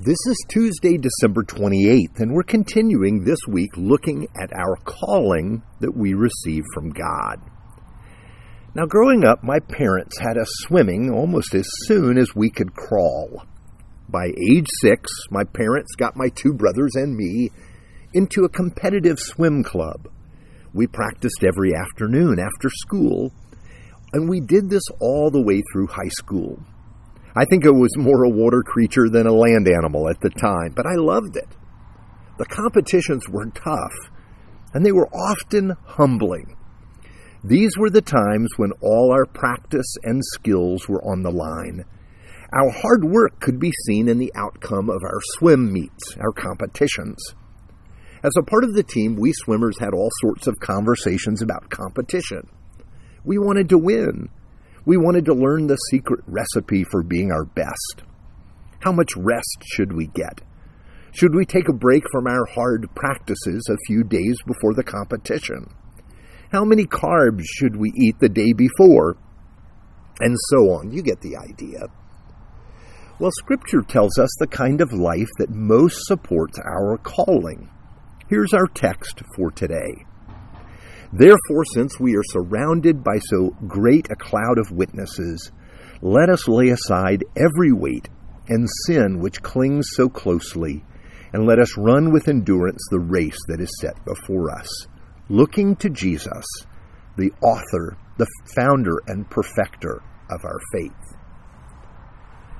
This is Tuesday, December 28th, and we're continuing this week looking at our calling that we receive from God. Now, growing up, my parents had us swimming almost as soon as we could crawl. By age six, my parents got my two brothers and me into a competitive swim club. We practiced every afternoon after school, and we did this all the way through high school. I think it was more a water creature than a land animal at the time, but I loved it. The competitions were tough, and they were often humbling. These were the times when all our practice and skills were on the line. Our hard work could be seen in the outcome of our swim meets, our competitions. As a part of the team, we swimmers had all sorts of conversations about competition. We wanted to win. We wanted to learn the secret recipe for being our best. How much rest should we get? Should we take a break from our hard practices a few days before the competition? How many carbs should we eat the day before? And so on. You get the idea. Well, Scripture tells us the kind of life that most supports our calling. Here's our text for today. Therefore, since we are surrounded by so great a cloud of witnesses, let us lay aside every weight and sin which clings so closely, and let us run with endurance the race that is set before us, looking to Jesus, the author, the founder, and perfecter of our faith.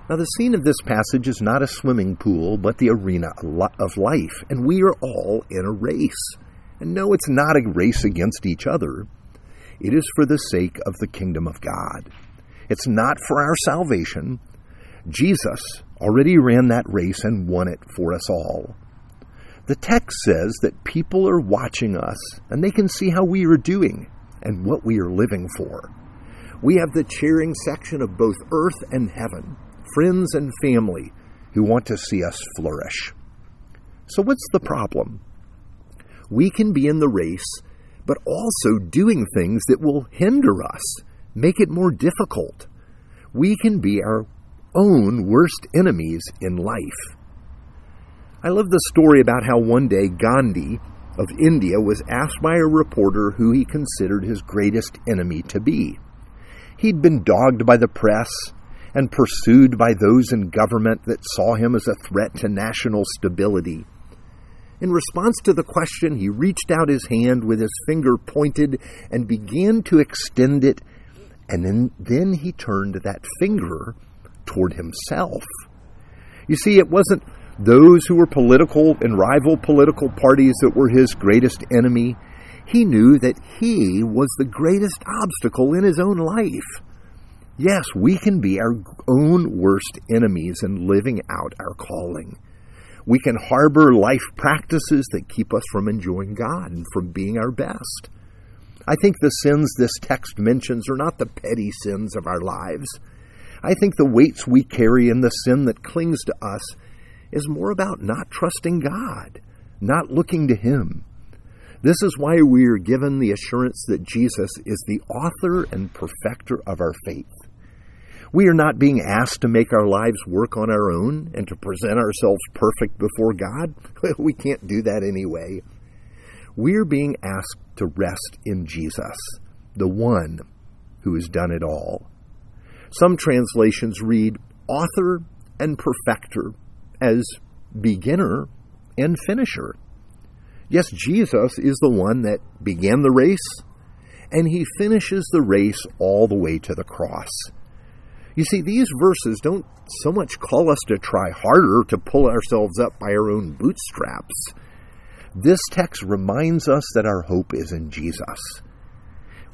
Now, the scene of this passage is not a swimming pool, but the arena of life, and we are all in a race. And no, it's not a race against each other. It is for the sake of the kingdom of God. It's not for our salvation. Jesus already ran that race and won it for us all. The text says that people are watching us and they can see how we are doing and what we are living for. We have the cheering section of both earth and heaven, friends and family who want to see us flourish. So, what's the problem? We can be in the race, but also doing things that will hinder us, make it more difficult. We can be our own worst enemies in life. I love the story about how one day Gandhi of India was asked by a reporter who he considered his greatest enemy to be. He'd been dogged by the press and pursued by those in government that saw him as a threat to national stability. In response to the question, he reached out his hand with his finger pointed and began to extend it, and then, then he turned that finger toward himself. You see, it wasn't those who were political and rival political parties that were his greatest enemy. He knew that he was the greatest obstacle in his own life. Yes, we can be our own worst enemies in living out our calling. We can harbor life practices that keep us from enjoying God and from being our best. I think the sins this text mentions are not the petty sins of our lives. I think the weights we carry and the sin that clings to us is more about not trusting God, not looking to Him. This is why we are given the assurance that Jesus is the author and perfecter of our faith. We are not being asked to make our lives work on our own and to present ourselves perfect before God. we can't do that anyway. We are being asked to rest in Jesus, the one who has done it all. Some translations read author and perfecter as beginner and finisher. Yes, Jesus is the one that began the race, and he finishes the race all the way to the cross. You see, these verses don't so much call us to try harder to pull ourselves up by our own bootstraps. This text reminds us that our hope is in Jesus.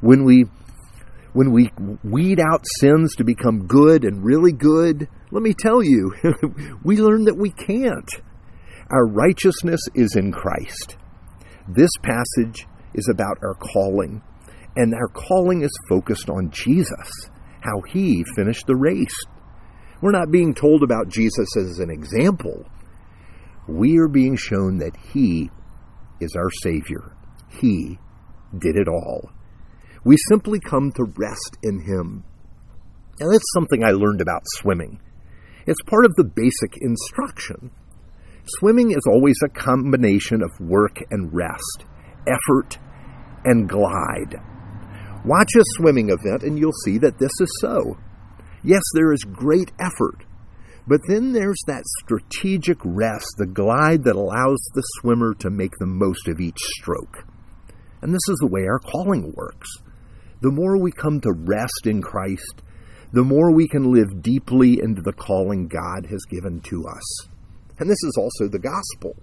When we when we weed out sins to become good and really good, let me tell you, we learn that we can't. Our righteousness is in Christ. This passage is about our calling, and our calling is focused on Jesus how he finished the race. We're not being told about Jesus as an example. We are being shown that he is our Savior. He did it all. We simply come to rest in him. And that's something I learned about swimming. It's part of the basic instruction. Swimming is always a combination of work and rest, effort and glide. Watch a swimming event and you'll see that this is so. Yes, there is great effort, but then there's that strategic rest, the glide that allows the swimmer to make the most of each stroke. And this is the way our calling works. The more we come to rest in Christ, the more we can live deeply into the calling God has given to us. And this is also the gospel.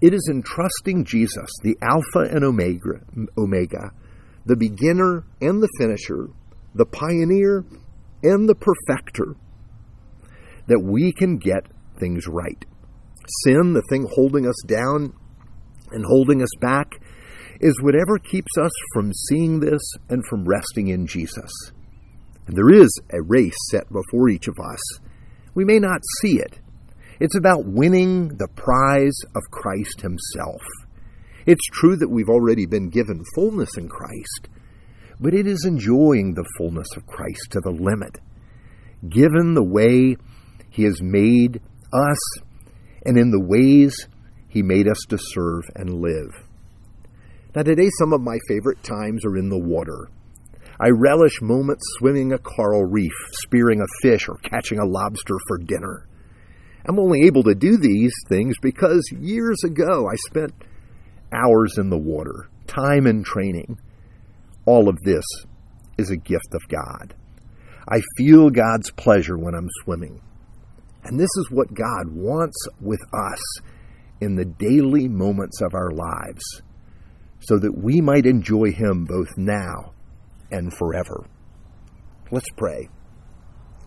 It is in trusting Jesus, the Alpha and Omega, Omega, the beginner and the finisher, the pioneer and the perfecter, that we can get things right. Sin, the thing holding us down and holding us back, is whatever keeps us from seeing this and from resting in Jesus. And there is a race set before each of us. We may not see it. It's about winning the prize of Christ Himself. It's true that we've already been given fullness in Christ, but it is enjoying the fullness of Christ to the limit. Given the way He has made us and in the ways He made us to serve and live. Now, today, some of my favorite times are in the water. I relish moments swimming a coral reef, spearing a fish, or catching a lobster for dinner. I'm only able to do these things because years ago I spent hours in the water, time and training. All of this is a gift of God. I feel God's pleasure when I'm swimming. And this is what God wants with us in the daily moments of our lives so that we might enjoy Him both now and forever. Let's pray.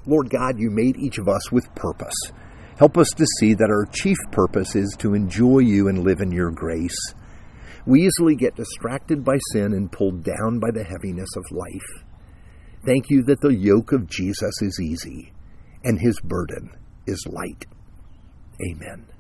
Lord God, you made each of us with purpose. Help us to see that our chief purpose is to enjoy you and live in your grace. We easily get distracted by sin and pulled down by the heaviness of life. Thank you that the yoke of Jesus is easy and his burden is light. Amen.